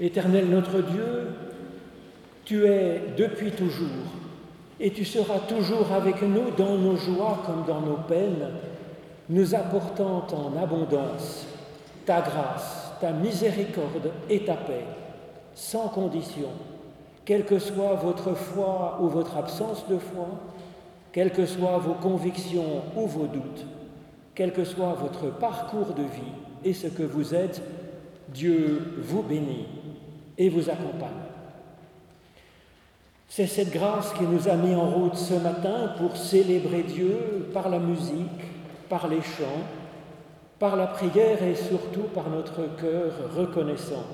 Éternel notre Dieu, tu es depuis toujours et tu seras toujours avec nous dans nos joies comme dans nos peines, nous apportant en abondance ta grâce, ta miséricorde et ta paix, sans condition, quelle que soit votre foi ou votre absence de foi, quelles que soient vos convictions ou vos doutes, quel que soit votre parcours de vie et ce que vous êtes, Dieu vous bénit et vous accompagne. C'est cette grâce qui nous a mis en route ce matin pour célébrer Dieu par la musique, par les chants, par la prière et surtout par notre cœur reconnaissant.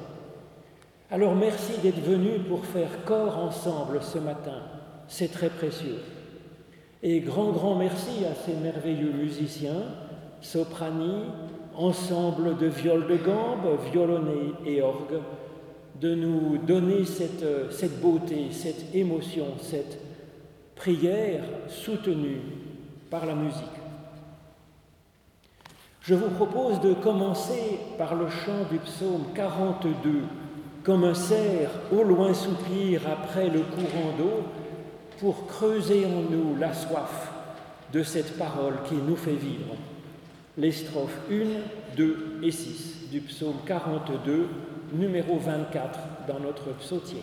Alors merci d'être venu pour faire corps ensemble ce matin. C'est très précieux. Et grand, grand merci à ces merveilleux musiciens, soprani, ensemble de viols de gambe, violonnés et orgues, de nous donner cette, cette beauté, cette émotion, cette prière soutenue par la musique. Je vous propose de commencer par le chant du psaume 42, comme un cerf au loin soupir après le courant d'eau, pour creuser en nous la soif de cette parole qui nous fait vivre. Les strophes 1, 2 et 6 du psaume 42 numéro 24 dans notre psautier.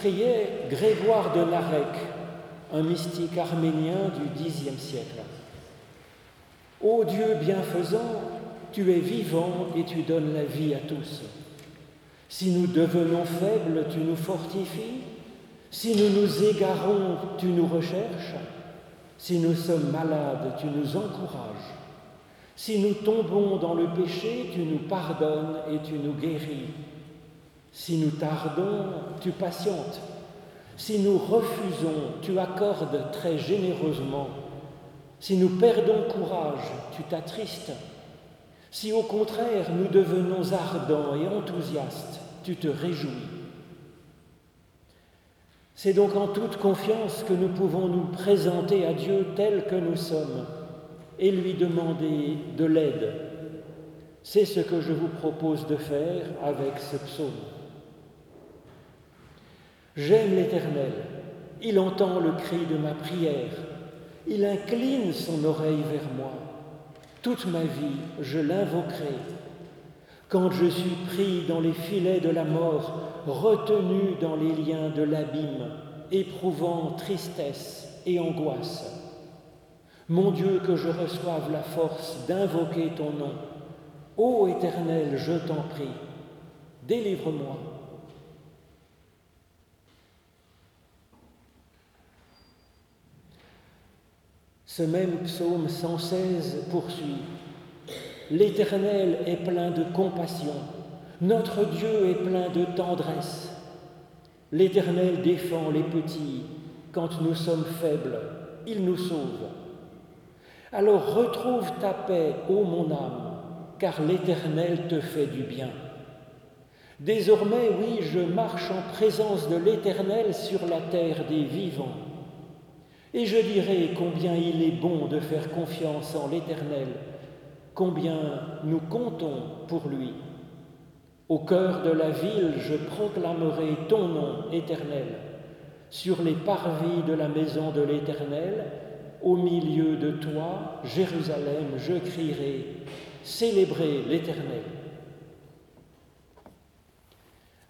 Priait Grégoire de Narek, un mystique arménien du Xe siècle. Ô Dieu bienfaisant, tu es vivant et tu donnes la vie à tous. Si nous devenons faibles, tu nous fortifies. Si nous nous égarons, tu nous recherches. Si nous sommes malades, tu nous encourages. Si nous tombons dans le péché, tu nous pardonnes et tu nous guéris. Si nous tardons, tu patientes. Si nous refusons, tu accordes très généreusement. Si nous perdons courage, tu t'attristes. Si au contraire nous devenons ardents et enthousiastes, tu te réjouis. C'est donc en toute confiance que nous pouvons nous présenter à Dieu tel que nous sommes et lui demander de l'aide. C'est ce que je vous propose de faire avec ce psaume. J'aime l'Éternel. Il entend le cri de ma prière. Il incline son oreille vers moi. Toute ma vie, je l'invoquerai. Quand je suis pris dans les filets de la mort, retenu dans les liens de l'abîme, éprouvant tristesse et angoisse. Mon Dieu, que je reçoive la force d'invoquer ton nom. Ô Éternel, je t'en prie, délivre-moi. Ce même psaume 116 poursuit. L'Éternel est plein de compassion, notre Dieu est plein de tendresse. L'Éternel défend les petits quand nous sommes faibles, il nous sauve. Alors retrouve ta paix, ô mon âme, car l'Éternel te fait du bien. Désormais, oui, je marche en présence de l'Éternel sur la terre des vivants. Et je dirai combien il est bon de faire confiance en l'Éternel, combien nous comptons pour lui. Au cœur de la ville, je proclamerai ton nom éternel. Sur les parvis de la maison de l'Éternel, au milieu de toi, Jérusalem, je crierai, célébrez l'Éternel.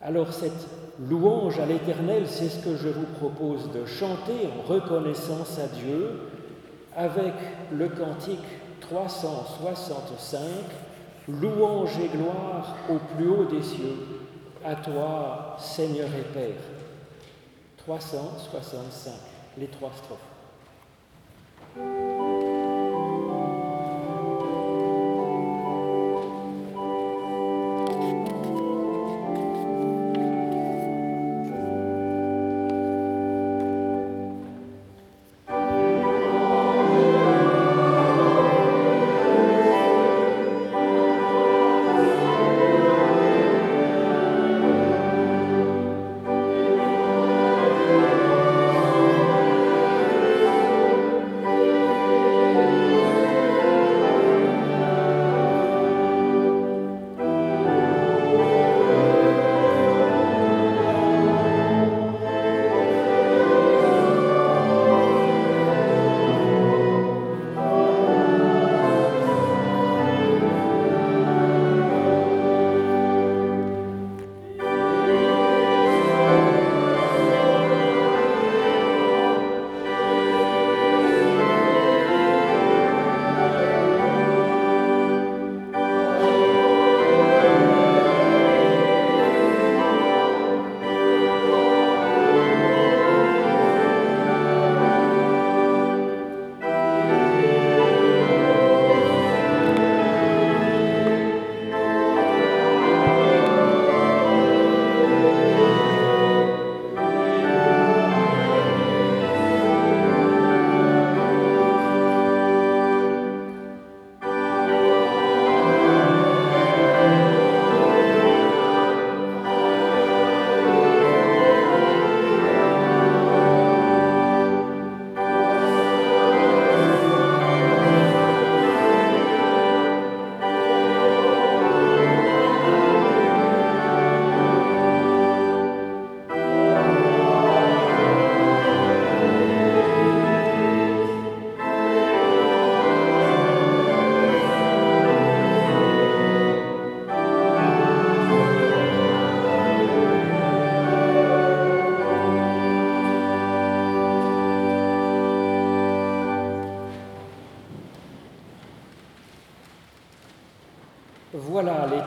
Alors cette louange à l'Éternel, c'est ce que je vous propose de chanter en reconnaissance à Dieu avec le cantique 365, Louange et gloire au plus haut des cieux, à toi Seigneur et Père. 365, les trois strophes.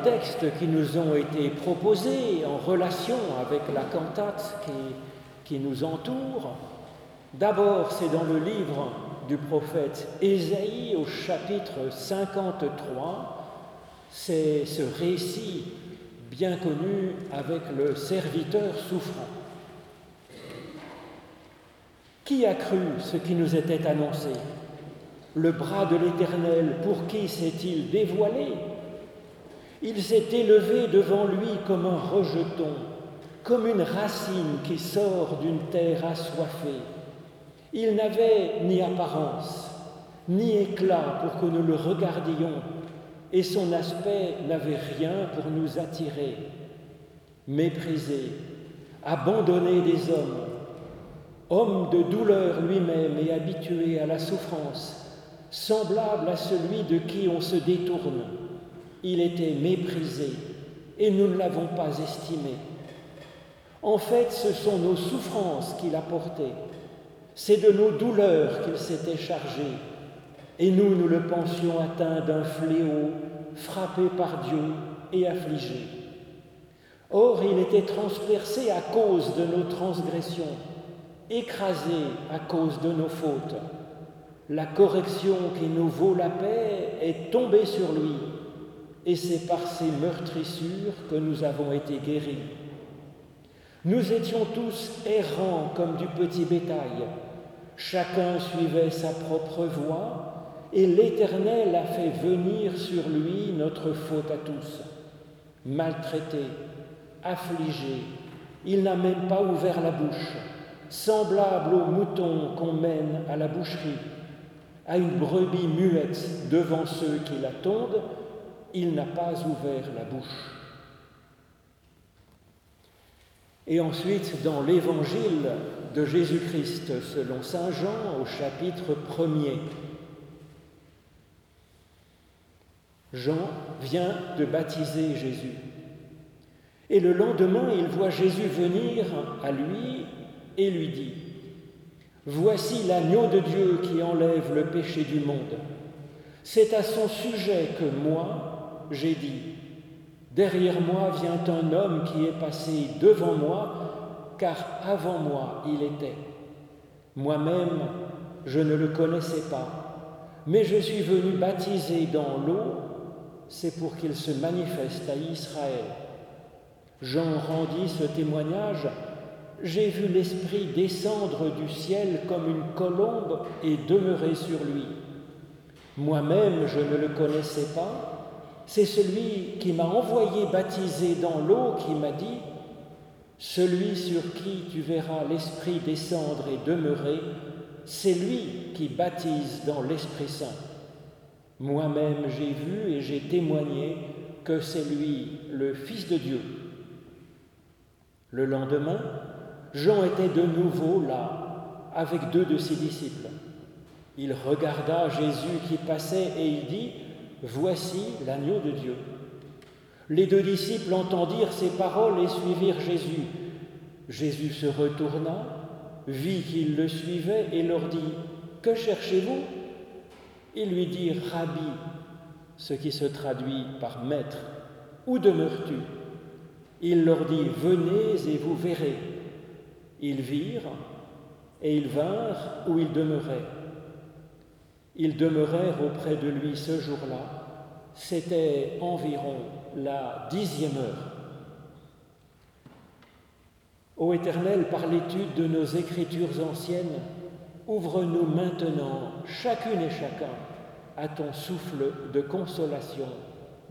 Textes qui nous ont été proposés en relation avec la cantate qui, nous entoure. D'abord, c'est dans le livre du prophète Ésaïe au chapitre 53. C'est ce récit bien connu avec le serviteur souffrant. Qui a cru ce qui nous était annoncé? Le bras de l'Éternel, pour qui s'est-il dévoilé? Il s'est élevé devant lui comme un rejeton, comme une racine qui sort d'une terre assoiffée. Il n'avait ni apparence, ni éclat pour que nous le regardions, et son aspect n'avait rien pour nous attirer. Méprisé, abandonné des hommes, homme de douleur lui-même et habitué à la souffrance, semblable à celui de qui on se détourne. Il était méprisé et nous ne l'avons pas estimé. En fait, ce sont nos souffrances qu'il a portées, c'est de nos douleurs qu'il s'était chargé, et nous, nous le pensions atteint d'un fléau, frappé par Dieu et affligé. Or, il était transpercé à cause de nos transgressions, écrasé à cause de nos fautes. La correction qui nous vaut la paix est tombée sur lui, et c'est par ses meurtrissures que nous avons été guéris. Nous étions tous errants comme du petit bétail, chacun suivait sa propre voie, et l'Éternel a fait venir sur lui notre faute à tous. Maltraité, affligé, il n'a même pas ouvert la bouche, semblable au mouton qu'on mène à la boucherie, à une brebis muette devant ceux qui l'attendent, il n'a pas ouvert la bouche. Et ensuite, dans l'évangile de Jésus-Christ selon Saint Jean au chapitre 1er, Jean vient de baptiser Jésus. Et le lendemain, il voit Jésus venir à lui et lui dit, Voici l'agneau de Dieu qui enlève le péché du monde. C'est à son sujet que moi, j'ai dit, Derrière moi vient un homme qui est passé devant moi, car avant moi il était. Moi-même, je ne le connaissais pas, mais je suis venu baptiser dans l'eau, c'est pour qu'il se manifeste à Israël. Jean rendit ce témoignage, j'ai vu l'Esprit descendre du ciel comme une colombe et demeurer sur lui. Moi-même, je ne le connaissais pas, c'est celui qui m'a envoyé baptiser dans l'eau qui m'a dit, celui sur qui tu verras l'Esprit descendre et demeurer, c'est lui qui baptise dans l'Esprit Saint. Moi-même j'ai vu et j'ai témoigné que c'est lui le Fils de Dieu. Le lendemain, Jean était de nouveau là, avec deux de ses disciples. Il regarda Jésus qui passait et il dit, Voici l'agneau de Dieu. Les deux disciples entendirent ces paroles et suivirent Jésus. Jésus se retourna, vit qu'ils le suivaient et leur dit, Que cherchez-vous? Ils lui dirent, Rabbi, ce qui se traduit par maître, où demeures-tu? Il leur dit, Venez et vous verrez. Ils virent et ils vinrent où il demeurait. Ils demeurèrent auprès de lui ce jour-là. C'était environ la dixième heure. Ô Éternel, par l'étude de nos écritures anciennes, ouvre-nous maintenant, chacune et chacun, à ton souffle de consolation,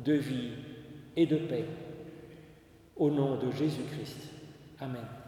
de vie et de paix. Au nom de Jésus-Christ. Amen.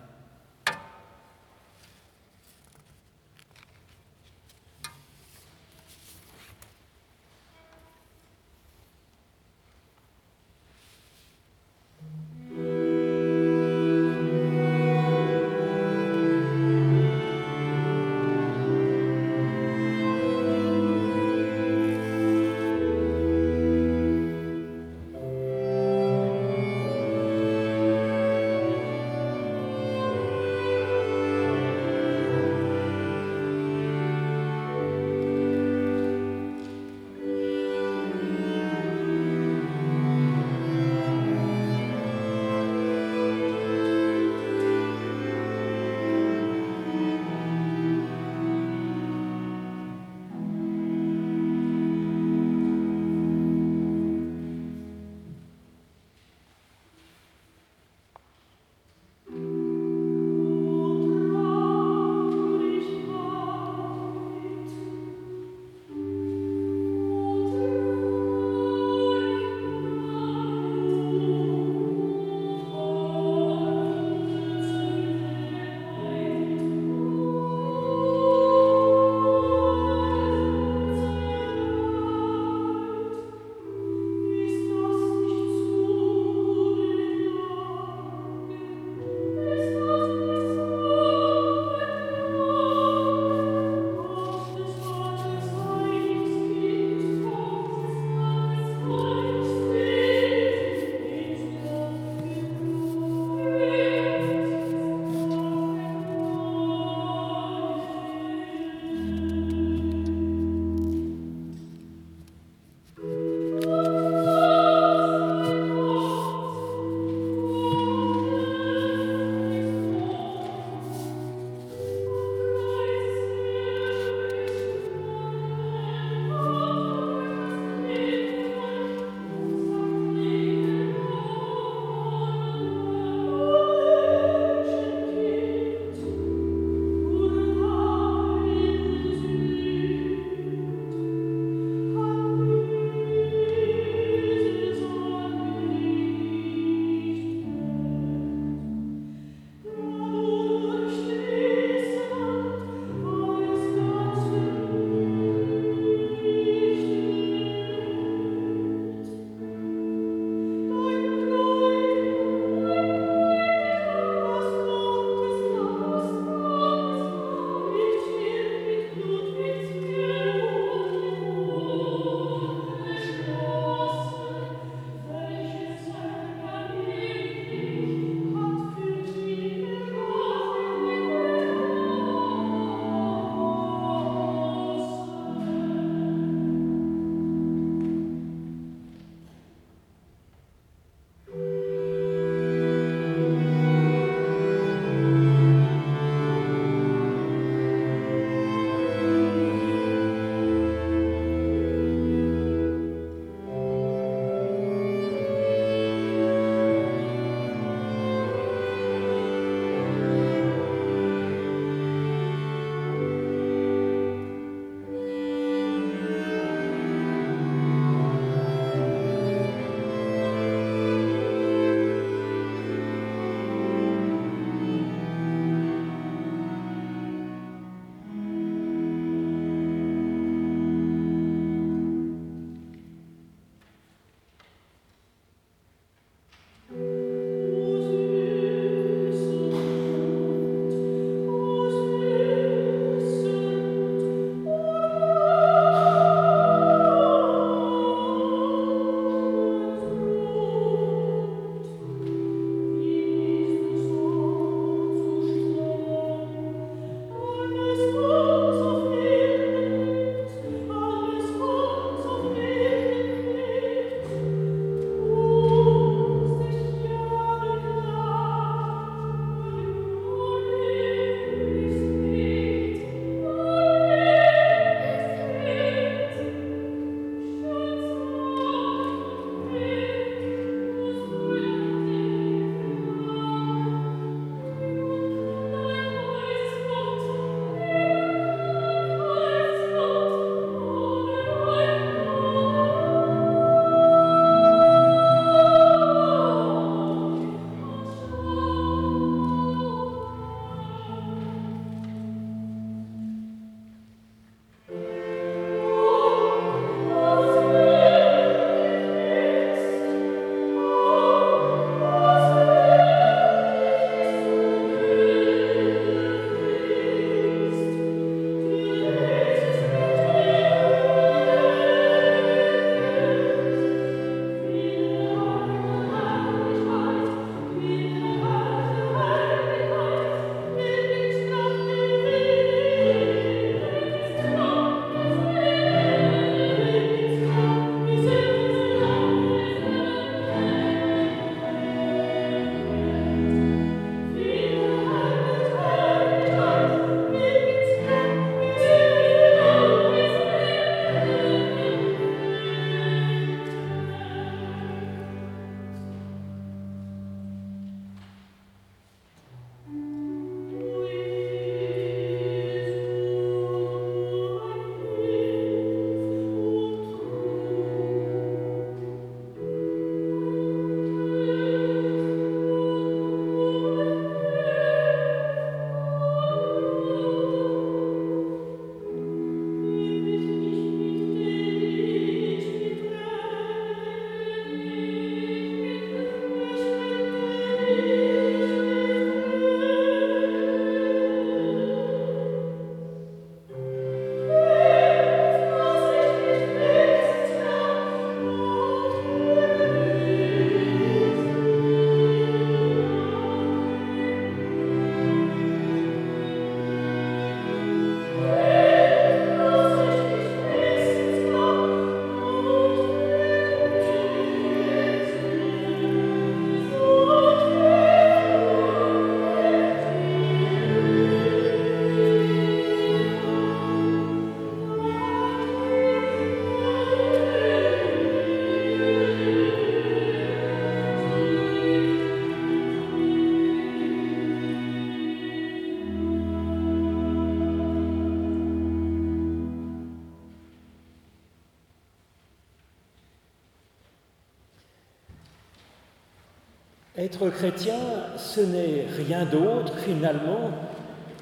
Être chrétien, ce n'est rien d'autre finalement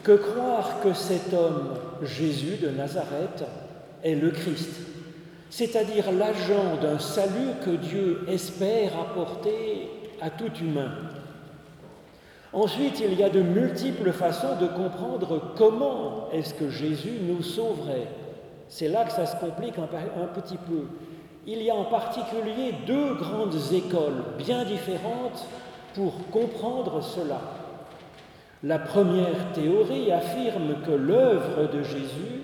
que croire que cet homme, Jésus de Nazareth, est le Christ, c'est-à-dire l'agent d'un salut que Dieu espère apporter à tout humain. Ensuite, il y a de multiples façons de comprendre comment est-ce que Jésus nous sauverait. C'est là que ça se complique un, petit peu. Il y a en particulier deux grandes écoles bien différentes pour comprendre cela. La première théorie affirme que l'œuvre de Jésus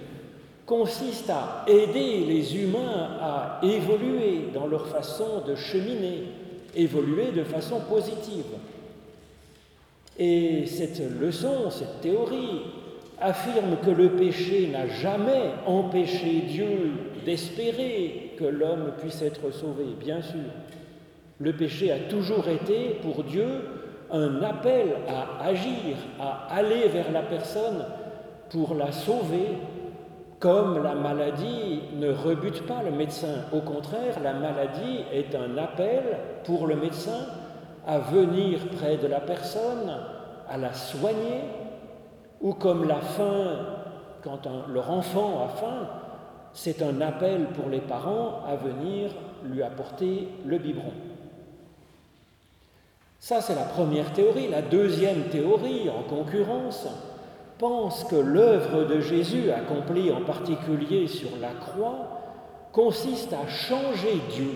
consiste à aider les humains à évoluer dans leur façon de cheminer, évoluer de façon positive. Et cette leçon, cette théorie, affirme que le péché n'a jamais empêché Dieu d'espérer que l'homme puisse être sauvé, bien sûr. Le péché a toujours été pour Dieu un appel à agir, à aller vers la personne pour la sauver, comme la maladie ne rebute pas le médecin. Au contraire, la maladie est un appel pour le médecin à venir près de la personne, à la soigner, ou comme la faim, quand leur enfant a faim, c'est un appel pour les parents à venir lui apporter le biberon. Ça, c'est la première théorie. La deuxième théorie, en concurrence, pense que l'œuvre de Jésus, accomplie en particulier sur la croix, consiste à changer Dieu.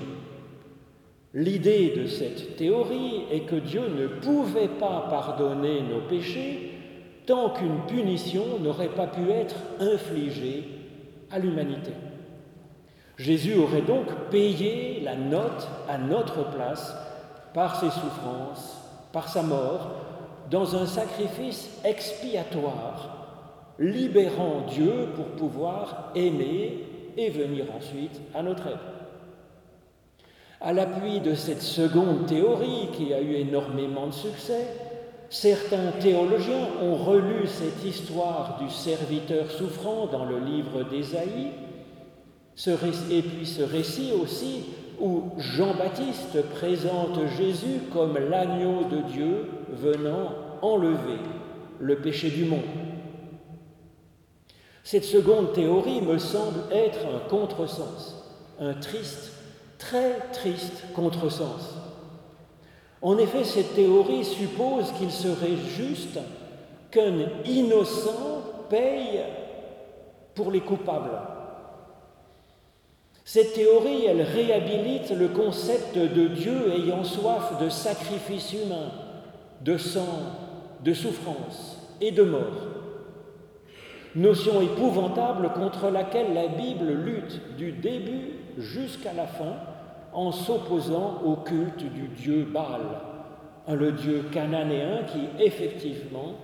L'idée de cette théorie est que Dieu ne pouvait pas pardonner nos péchés tant qu'une punition n'aurait pas pu être infligée à l'humanité. Jésus aurait donc payé la note à notre place par ses souffrances, par sa mort, dans un sacrifice expiatoire, libérant Dieu pour pouvoir aimer et venir ensuite à notre aide. À l'appui de cette seconde théorie qui a eu énormément de succès, certains théologiens ont relu cette histoire du serviteur souffrant dans le livre d'Ésaïe, et puis ce récit aussi où Jean-Baptiste présente Jésus comme l'agneau de Dieu venant enlever le péché du monde. Cette seconde théorie me semble être un contresens, un triste, très triste contresens. En effet, cette théorie suppose qu'il serait juste qu'un innocent paye pour les coupables. Cette théorie, elle réhabilite le concept de Dieu ayant soif de sacrifice humain, de sang, de souffrance et de mort. Notion épouvantable contre laquelle la Bible lutte du début jusqu'à la fin en s'opposant au culte du dieu Baal, le dieu cananéen qui effectivement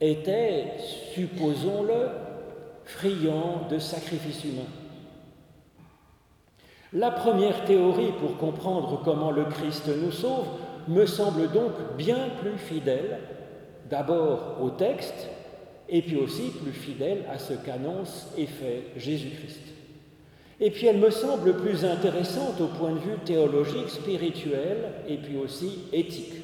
était, supposons-le, friand de sacrifices humains. La première théorie pour comprendre comment le Christ nous sauve me semble donc bien plus fidèle, d'abord au texte, et puis aussi plus fidèle à ce qu'annonce et fait Jésus-Christ. Et puis elle me semble plus intéressante au point de vue théologique, spirituel, et puis aussi éthique.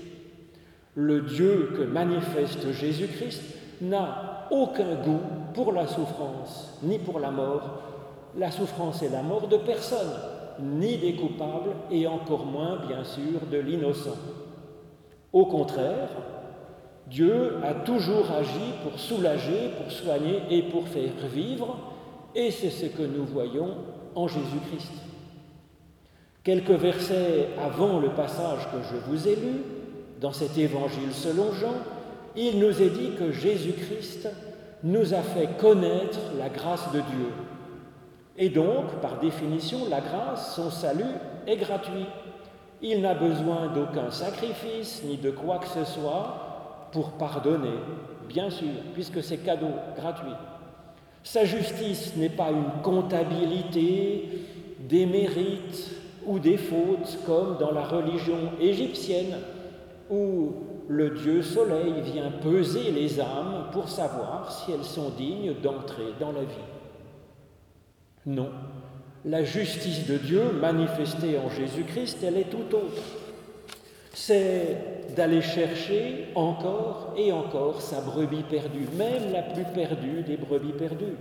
Le Dieu que manifeste Jésus-Christ n'a aucun goût pour la souffrance, ni pour la mort. La souffrance et la mort de personne, ni des coupables et encore moins, bien sûr, de l'innocent. Au contraire, Dieu a toujours agi pour soulager, pour soigner et pour faire vivre, et c'est ce que nous voyons en Jésus-Christ. Quelques versets avant le passage que je vous ai lu, dans cet évangile selon Jean, il nous est dit que Jésus-Christ nous a fait connaître la grâce de Dieu. Et donc, par définition, la grâce, son salut, est gratuit. Il n'a besoin d'aucun sacrifice ni de quoi que ce soit pour pardonner, bien sûr, puisque c'est cadeau, gratuit. Sa justice n'est pas une comptabilité des mérites ou des fautes comme dans la religion égyptienne où le dieu soleil vient peser les âmes pour savoir si elles sont dignes d'entrer dans la vie. Non. La justice de Dieu manifestée en Jésus-Christ, elle est tout autre. c'est d'aller chercher encore et encore sa brebis perdue, même la plus perdue des brebis perdues.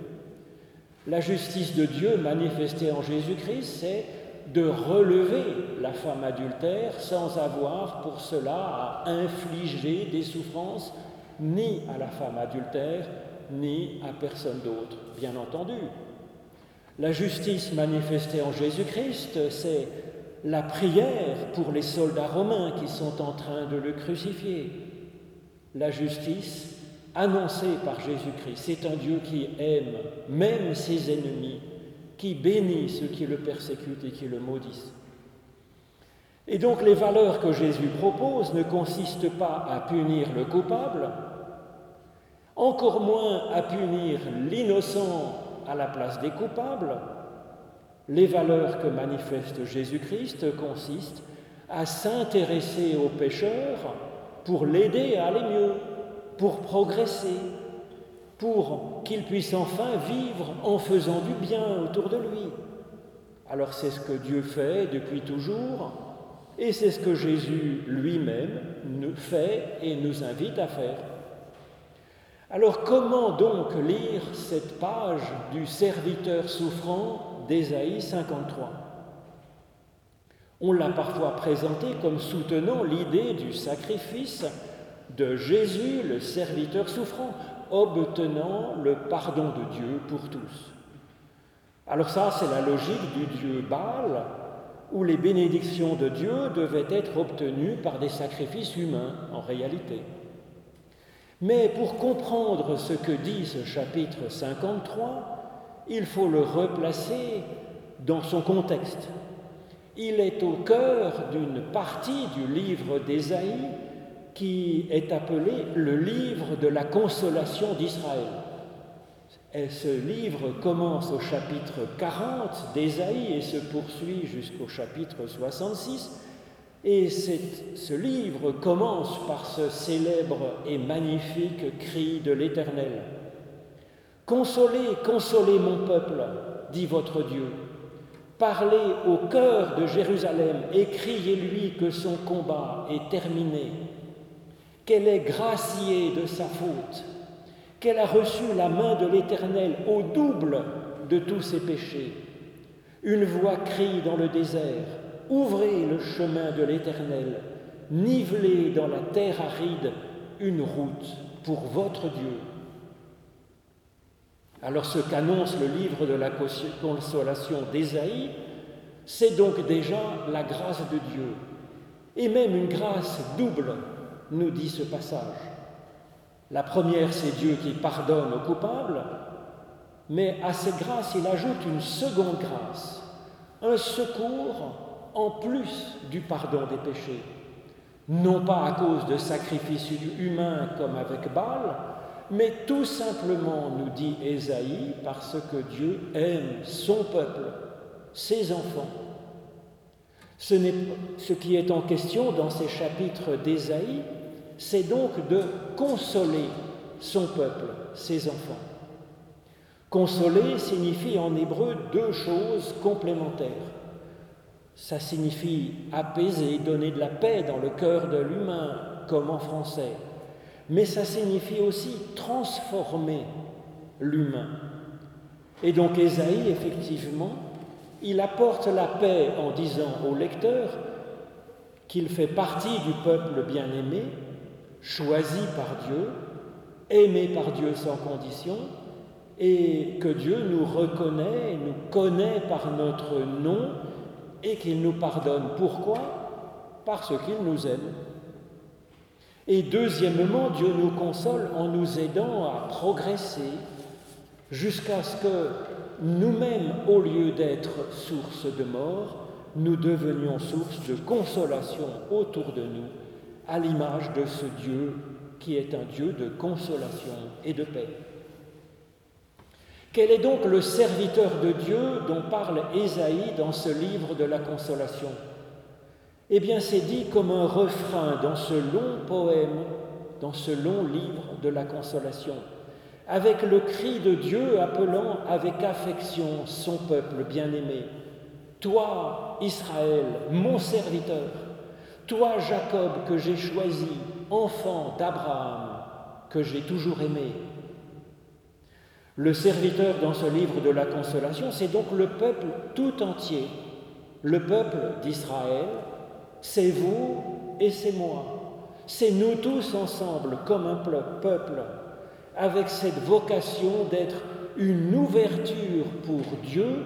La justice de Dieu manifestée en Jésus-Christ, c'est de relever la femme adultère sans avoir pour cela à infliger des souffrances ni à la femme adultère, ni à personne d'autre, bien entendu. La justice manifestée en Jésus-Christ, c'est la prière pour les soldats romains qui sont en train de le crucifier. La justice annoncée par Jésus-Christ, c'est un Dieu qui aime même ses ennemis, qui bénit ceux qui le persécutent et qui le maudissent. Et donc les valeurs que Jésus propose ne consistent pas à punir le coupable, encore moins à punir l'innocent à la place des coupables. Les valeurs que manifeste Jésus-Christ consistent à s'intéresser au pécheur pour l'aider à aller mieux, pour progresser, pour qu'il puisse enfin vivre en faisant du bien autour de lui. Alors c'est ce que Dieu fait depuis toujours, et c'est ce que Jésus lui-même fait et nous invite à faire. Alors comment donc lire cette page du serviteur souffrant d'Ésaïe 53 On l'a parfois présenté comme soutenant l'idée du sacrifice de Jésus, le serviteur souffrant, obtenant le pardon de Dieu pour tous. Alors ça, c'est la logique du Dieu Baal, où les bénédictions de Dieu devaient être obtenues par des sacrifices humains en réalité. Mais pour comprendre ce que dit ce chapitre 53, il faut le replacer dans son contexte. Il est au cœur d'une partie du livre d'Ésaïe qui est appelé le livre de la consolation d'Israël. Et ce livre commence au chapitre 40 d'Ésaïe et se poursuit jusqu'au chapitre 66. Et ce livre commence par ce célèbre et magnifique cri de l'Éternel. Consolez, consolez mon peuple, dit votre Dieu. Parlez au cœur de Jérusalem et criez-lui que son combat est terminé qu'elle est graciée de sa faute, qu'elle a reçu la main de l'Éternel au double de tous ses péchés. Une voix crie dans le désert, Ouvrez le chemin de l'Éternel, nivelez dans la terre aride une route pour votre Dieu. Alors ce qu'annonce le livre de la consolation d'Ésaïe, c'est donc déjà la grâce de Dieu, et même une grâce double nous dit ce passage. La première, c'est Dieu qui pardonne aux coupables, mais à cette grâce, il ajoute une seconde grâce, un secours en plus du pardon des péchés. Non pas à cause de sacrifices humains comme avec Baal, mais tout simplement, nous dit Ésaïe, parce que Dieu aime son peuple, ses enfants. Ce, ce qui est en question dans ces chapitres d'Ésaïe, c'est donc de consoler son peuple, ses enfants. Consoler signifie en hébreu deux choses complémentaires. Ça signifie apaiser, donner de la paix dans le cœur de l'humain, comme en français. Mais ça signifie aussi transformer l'humain. Et donc Ésaïe, effectivement, il apporte la paix en disant au lecteur qu'il fait partie du peuple bien-aimé, choisi par Dieu, aimé par Dieu sans condition, et que Dieu nous reconnaît, nous connaît par notre nom, et qu'il nous pardonne. Pourquoi? Parce qu'il nous aime. Et deuxièmement, Dieu nous console en nous aidant à progresser jusqu'à ce que nous-mêmes, au lieu d'être source de mort, nous devenions source de consolation autour de nous à l'image de ce Dieu qui est un Dieu de consolation et de paix. Quel est donc le serviteur de Dieu dont parle Ésaïe dans ce livre de la consolation? Eh bien, c'est dit comme un refrain dans ce long poème, dans ce long livre de la consolation, avec le cri de Dieu appelant avec affection son peuple bien-aimé. Toi, Israël, mon serviteur, toi Jacob que j'ai choisi, enfant d'Abraham, que j'ai toujours aimé. Le serviteur dans ce livre de la consolation, c'est donc le peuple tout entier, le peuple d'Israël, c'est vous et c'est moi, c'est nous tous ensemble comme un peuple, avec cette vocation d'être une ouverture pour Dieu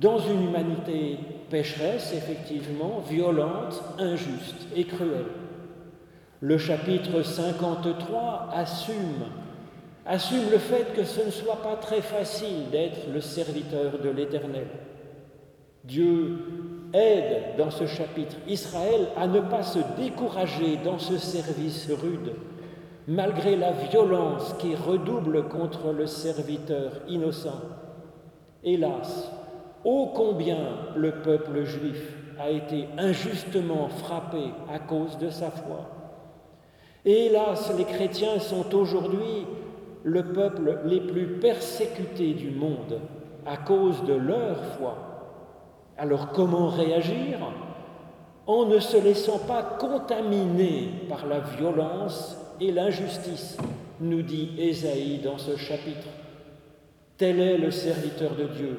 dans une humanité pécheresse, effectivement, violente, injuste et cruelle. Le chapitre 53 assume, assume le fait que ce ne soit pas très facile d'être le serviteur de l'Éternel. Dieu aide dans ce chapitre Israël à ne pas se décourager dans ce service rude, malgré la violence qui redouble contre le serviteur innocent. Hélas, ô combien le peuple juif a été injustement frappé à cause de sa foi. Hélas, les chrétiens sont aujourd'hui le peuple les plus persécutés du monde à cause de leur foi. Alors comment réagir En ne se laissant pas contaminer par la violence et l'injustice, nous dit Ésaïe dans ce chapitre. Tel est le serviteur de Dieu.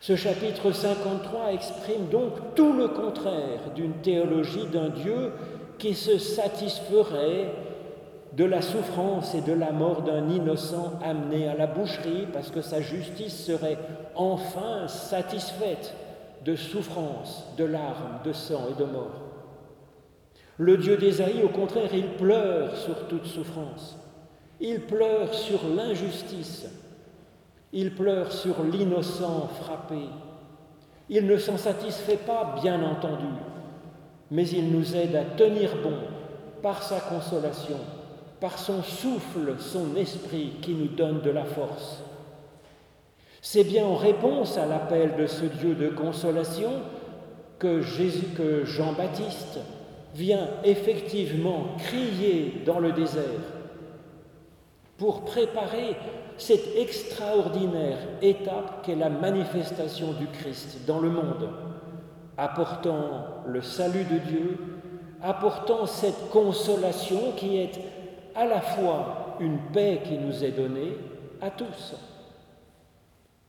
Ce chapitre 53 exprime donc tout le contraire d'une théologie d'un Dieu qui se satisferait de la souffrance et de la mort d'un innocent amené à la boucherie parce que sa justice serait enfin satisfaite de souffrance, de larmes, de sang et de mort. Le Dieu d'Ésaïe, au contraire, il pleure sur toute souffrance. Il pleure sur l'injustice. Il pleure sur l'innocent frappé. Il ne s'en satisfait pas, bien entendu, mais il nous aide à tenir bon par sa consolation, par son souffle, son esprit qui nous donne de la force. C'est bien en réponse à l'appel de ce Dieu de consolation que, Jésus, que Jean-Baptiste vient effectivement crier dans le désert pour préparer cette extraordinaire étape qu'est la manifestation du Christ dans le monde apportant le salut de Dieu, apportant cette consolation qui est à la fois une paix qui nous est donnée à tous,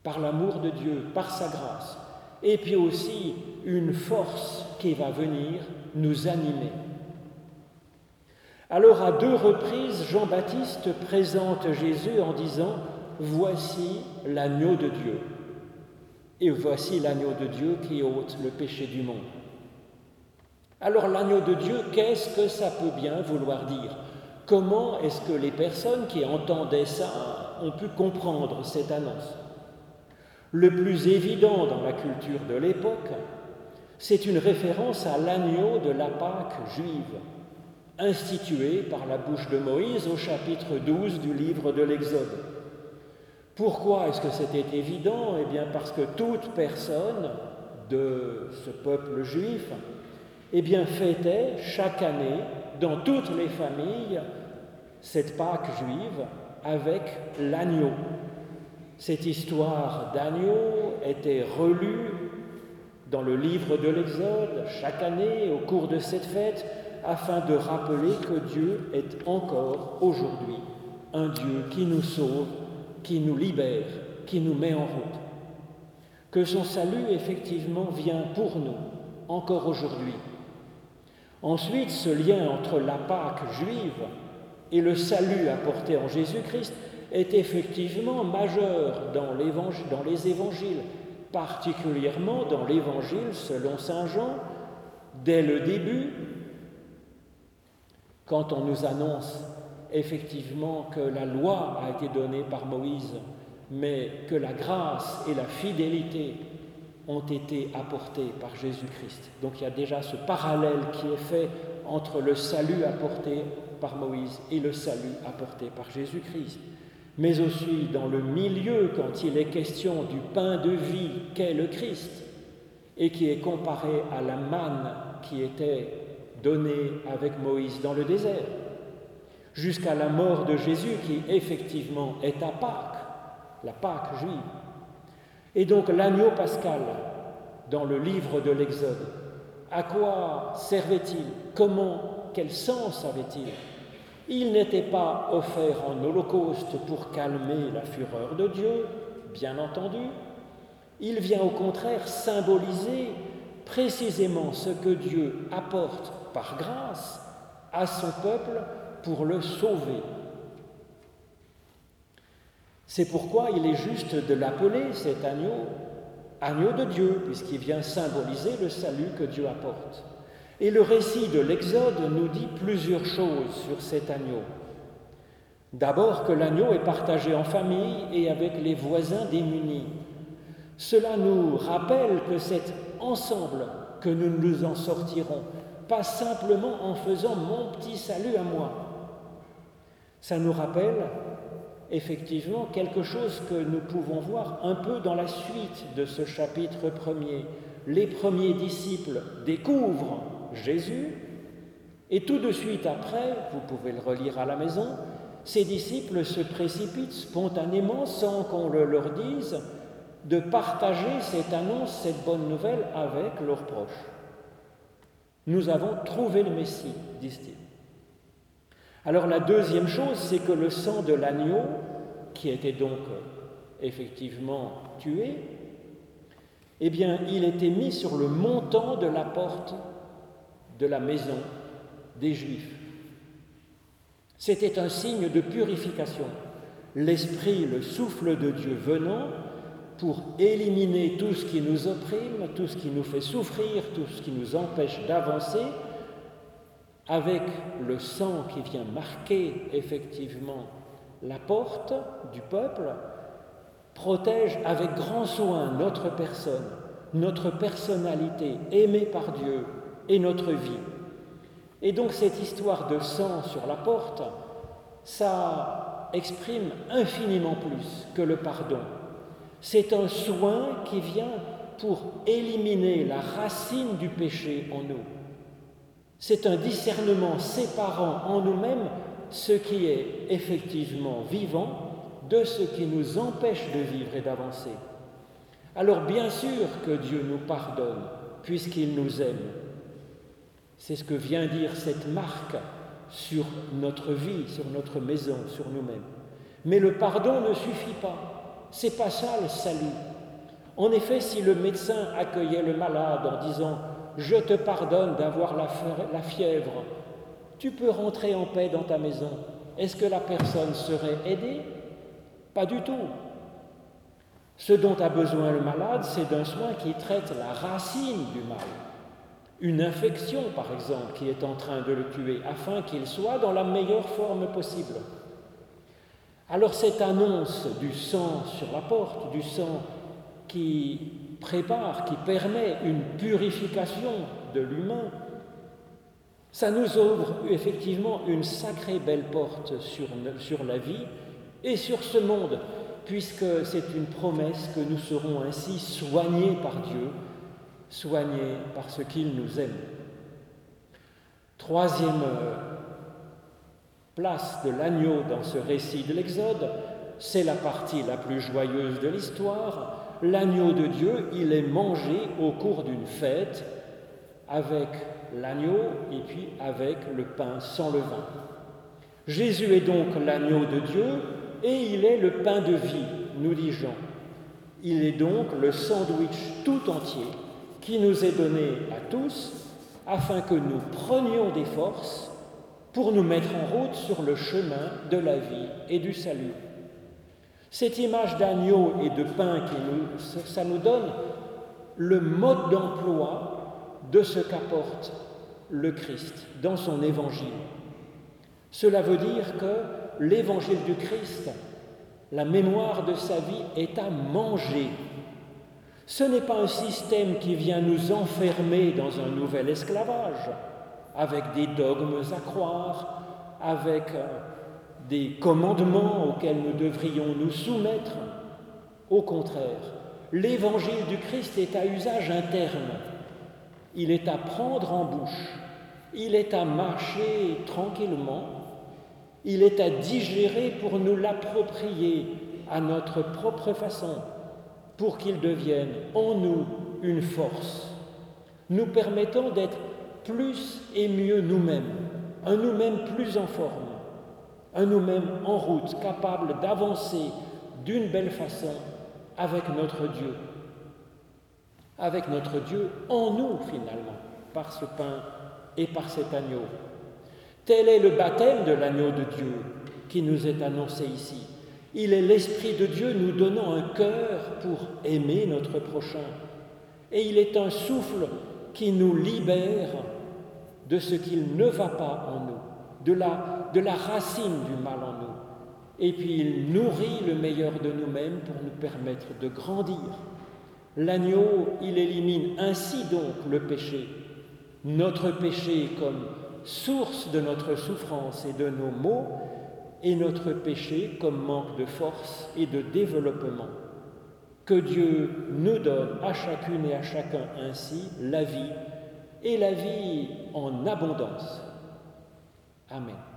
par l'amour de Dieu, par sa grâce, et puis aussi une force qui va venir nous animer. Alors à deux reprises, Jean-Baptiste présente Jésus en disant, Voici l'agneau de Dieu. Et voici l'agneau de Dieu qui ôte le péché du monde. Alors l'agneau de Dieu, qu'est-ce que ça peut bien vouloir dire? Comment est-ce que les personnes qui entendaient ça ont pu comprendre cette annonce? Le plus évident dans la culture de l'époque, c'est une référence à l'agneau de la Pâque juive, institué par la bouche de Moïse au chapitre 12 du livre de l'Exode. Pourquoi est-ce que c'était évident? Eh bien parce que toute personne de ce peuple juif eh bien, fêtait chaque année, dans toutes les familles, cette Pâque juive avec l'agneau. Cette histoire d'agneau était relue dans le livre de l'Exode chaque année au cours de cette fête afin de rappeler que Dieu est encore aujourd'hui un Dieu qui nous sauve qui nous libère, qui nous met en route. Que son salut, effectivement, vient pour nous, encore aujourd'hui. Ensuite, ce lien entre la Pâque juive et le salut apporté en Jésus-Christ est effectivement majeur dans, les évangiles, particulièrement dans l'évangile selon Saint Jean, dès le début, quand on nous annonce effectivement que la loi a été donnée par Moïse, mais que la grâce et la fidélité ont été apportées par Jésus-Christ. Donc il y a déjà ce parallèle qui est fait entre le salut apporté par Moïse et le salut apporté par Jésus-Christ. Mais aussi dans le milieu, quand il est question du pain de vie qu'est le Christ, et qui est comparé à la manne qui était donnée avec Moïse dans le désert jusqu'à la mort de Jésus qui effectivement est à Pâques, la Pâque juive. Et donc l'agneau pascal dans le livre de l'Exode À quoi servait-il? Comment? Quel sens avait-il? Il n'était pas offert en holocauste pour calmer la fureur de Dieu, bien entendu. Il vient au contraire symboliser précisément ce que Dieu apporte par grâce à son peuple pour le sauver. C'est pourquoi il est juste de l'appeler cet agneau agneau de Dieu, puisqu'il vient symboliser le salut que Dieu apporte. Et le récit de l'Exode nous dit plusieurs choses sur cet agneau. D'abord que l'agneau est partagé en famille et avec les voisins démunis. Cela nous rappelle que c'est ensemble que nous nous en sortirons, pas simplement en faisant mon petit salut à moi. Ça nous rappelle effectivement quelque chose que nous pouvons voir un peu dans la suite de ce chapitre premier. Les premiers disciples découvrent Jésus et tout de suite après, vous pouvez le relire à la maison, ces disciples se précipitent spontanément sans qu'on le leur dise de partager cette annonce, cette bonne nouvelle avec leurs proches. Nous avons trouvé le Messie, disent-ils. Alors la deuxième chose, c'est que le sang de l'agneau, qui était donc effectivement tué, eh bien, il était mis sur le montant de la porte de la maison des Juifs. C'était un signe de purification. L'Esprit, le souffle de Dieu venant pour éliminer tout ce qui nous opprime, tout ce qui nous fait souffrir, tout ce qui nous empêche d'avancer, avec le sang qui vient marquer effectivement la porte du peuple, protège avec grand soin notre personne, notre personnalité aimée par Dieu et notre vie. Et donc cette histoire de sang sur la porte, ça exprime infiniment plus que le pardon. C'est un soin qui vient pour éliminer la racine du péché en nous. C'est un discernement séparant en nous-mêmes ce qui est effectivement vivant de ce qui nous empêche de vivre et d'avancer. Alors bien sûr que Dieu nous pardonne puisqu'il nous aime. C'est ce que vient dire cette marque sur notre vie, sur notre maison, sur nous-mêmes. Mais le pardon ne suffit pas. C'est pas ça le salut. En effet, si le médecin accueillait le malade en disant je te pardonne d'avoir la fièvre, tu peux rentrer en paix dans ta maison. Est-ce que la personne serait aidée? Pas du tout. Ce dont a besoin le malade, c'est d'un soin qui traite la racine du mal. Une infection, par exemple, qui est en train de le tuer, afin qu'il soit dans la meilleure forme possible. Alors cette annonce du sang sur la porte, du sang qui prépare, qui permet une purification de l'humain, ça nous ouvre effectivement une sacrée belle porte sur, sur la vie et sur ce monde, puisque c'est une promesse que nous serons ainsi soignés par Dieu, soignés parce qu'il nous aime. Troisième euh, place de l'agneau dans ce récit de l'Exode, c'est la partie la plus joyeuse de l'histoire, l'agneau de Dieu, il est mangé au cours d'une fête avec l'agneau et puis avec le pain sans levain. Jésus est donc l'agneau de Dieu et il est le pain de vie, nous dit Jean. Il est donc le sandwich tout entier qui nous est donné à tous afin que nous prenions des forces pour nous mettre en route sur le chemin de la vie et du salut. Cette image d'agneau et de pain, qui nous, ça nous donne le mode d'emploi de ce qu'apporte le Christ dans son évangile. Cela veut dire que l'évangile du Christ, la mémoire de sa vie, est à manger. Ce n'est pas un système qui vient nous enfermer dans un nouvel esclavage, avec des dogmes à croire, avec euh, des commandements auxquels nous devrions nous soumettre. Au contraire, l'évangile du Christ est à usage interne. Il est à prendre en bouche, il est à marcher tranquillement, il est à digérer pour nous l'approprier à notre propre façon, pour qu'il devienne en nous une force. nous permettant d'être plus et mieux nous-mêmes, un nous-mêmes plus en forme, un nous-mêmes en route, capable d'avancer d'une belle façon avec notre Dieu, avec notre Dieu en nous finalement, par ce pain et par cet agneau. Tel est le baptême de l'agneau de Dieu qui nous est annoncé ici. Il est l'Esprit de Dieu nous donnant un cœur pour aimer notre prochain. Et il est un souffle qui nous libère de ce qu'il ne va pas en nous, de la, de la racine du mal en nous. Et puis il nourrit le meilleur de nous-mêmes pour nous permettre de grandir. L'agneau, il élimine ainsi donc le péché, notre péché comme source de notre souffrance et de nos maux, et notre péché comme manque de force et de développement. Que Dieu nous donne à chacune et à chacun ainsi la vie, et la vie en abondance. Amen.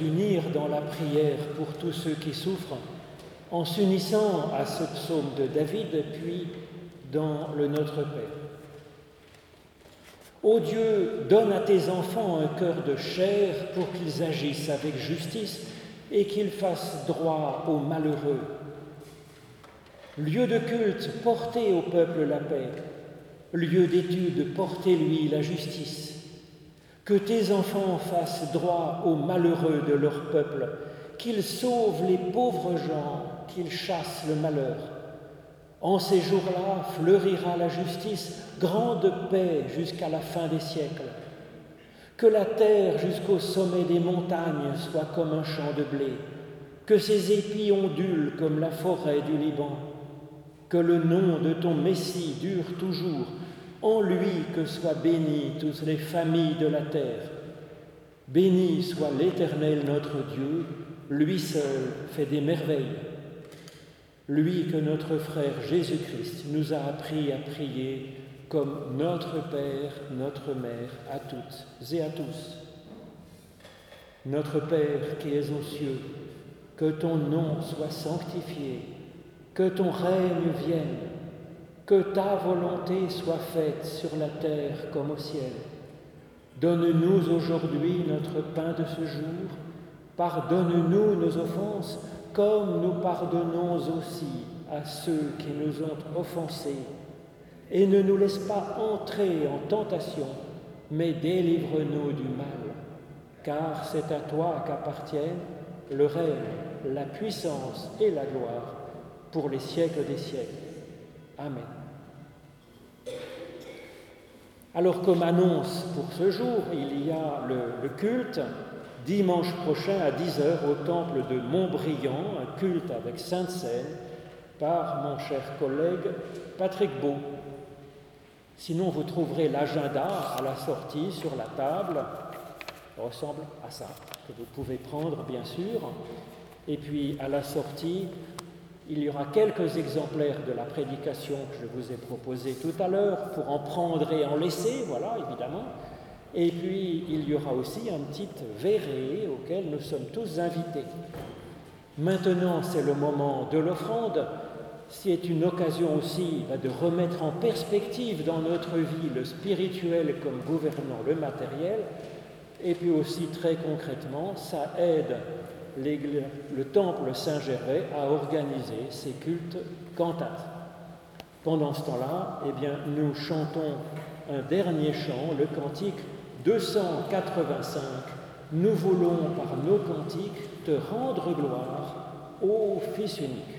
Unir dans la prière pour tous ceux qui souffrent en s'unissant à ce psaume de David, puis dans le Notre Père. Ô Dieu, donne à tes enfants un cœur de chair pour qu'ils agissent avec justice et qu'ils fassent droit aux malheureux. Lieu de culte, portez au peuple la paix. Lieu d'étude, portez-lui la justice. Que tes enfants fassent droit aux malheureux de leur peuple, qu'ils sauvent les pauvres gens, qu'ils chassent le malheur. En ces jours-là fleurira la justice, grande paix jusqu'à la fin des siècles. Que la terre jusqu'au sommet des montagnes soit comme un champ de blé, que ses épis ondulent comme la forêt du Liban, que le nom de ton Messie dure toujours, en lui que soient bénies toutes les familles de la terre. Béni soit l'Éternel notre Dieu, lui seul fait des merveilles. Lui que notre frère Jésus-Christ nous a appris à prier comme notre Père, notre Mère, à toutes et à tous. Notre Père qui es aux cieux, que ton nom soit sanctifié, que ton règne vienne, que ta volonté soit faite sur la terre comme au ciel. Donne-nous aujourd'hui notre pain de ce jour, pardonne-nous nos offenses comme nous pardonnons aussi à ceux qui nous ont offensés. Et ne nous laisse pas entrer en tentation, mais délivre-nous du mal, car c'est à toi qu'appartiennent le règne, la puissance et la gloire pour les siècles des siècles. Amen. Alors comme annonce pour ce jour, il y a le, culte dimanche prochain à 10h au temple de Montbriand, un culte avec Sainte Seine par mon cher collègue Patrick Beau. Sinon, vous trouverez l'agenda à la sortie sur la table. Ressemble à ça, que vous pouvez prendre bien sûr. Et puis à la sortie, il y aura quelques exemplaires de la prédication que je vous ai proposée tout à l'heure pour en prendre et en laisser, voilà, évidemment. Et puis, il y aura aussi un petit verret auquel nous sommes tous invités. Maintenant, c'est le moment de l'offrande. C'est une occasion aussi bah, de remettre en perspective dans notre vie le spirituel comme gouvernant le matériel. Et puis aussi, très concrètement, ça aide le temple Saint-Géret à organiser ses cultes cantates. Pendant ce temps-là, eh bien, nous chantons un dernier chant, le cantique 285, nous voulons par nos cantiques te rendre gloire, ô Fils unique.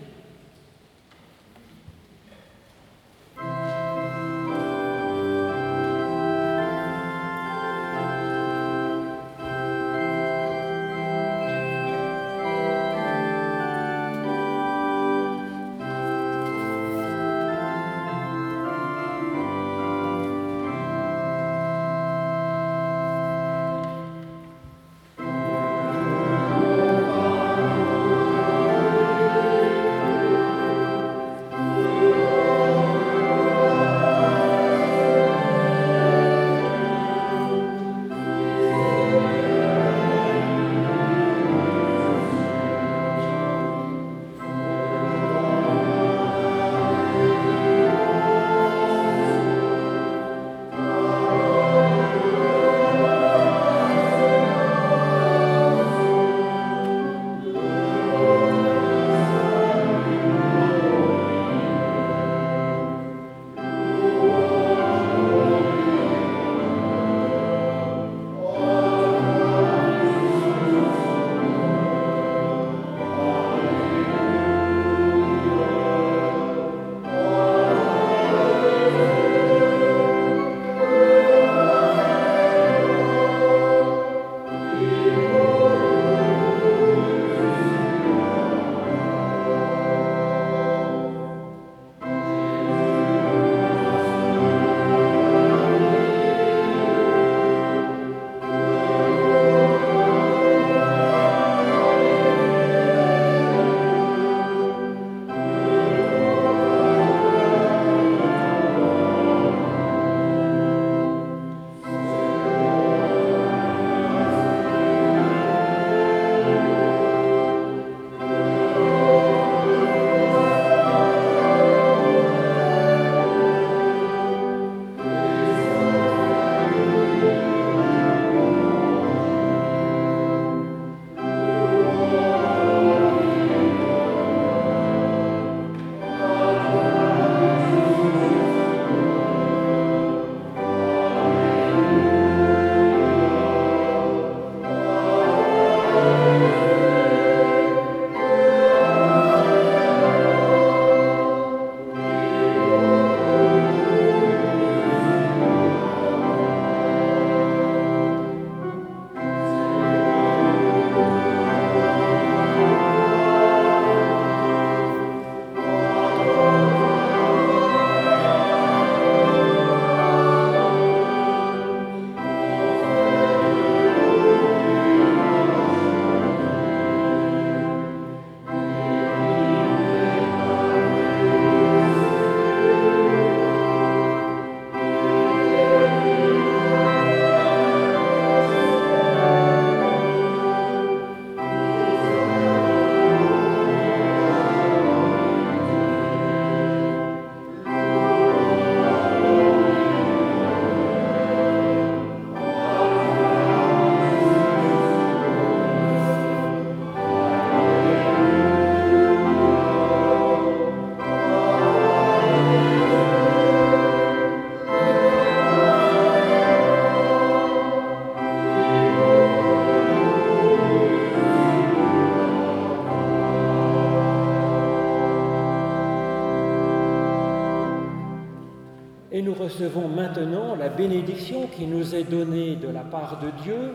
Recevons maintenant la bénédiction qui nous est donnée de la part de Dieu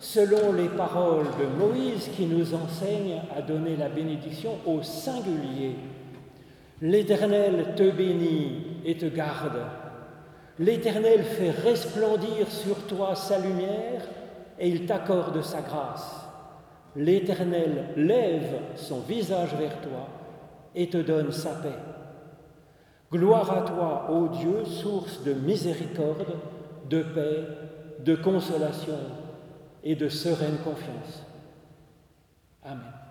selon les paroles de Moïse qui nous enseigne à donner la bénédiction au singulier. L'Éternel te bénit et te garde. L'Éternel fait resplendir sur toi sa lumière et il t'accorde sa grâce. L'Éternel lève son visage vers toi et te donne sa paix. Gloire à toi, ô Dieu, source de miséricorde, de paix, de consolation et de sereine confiance. Amen.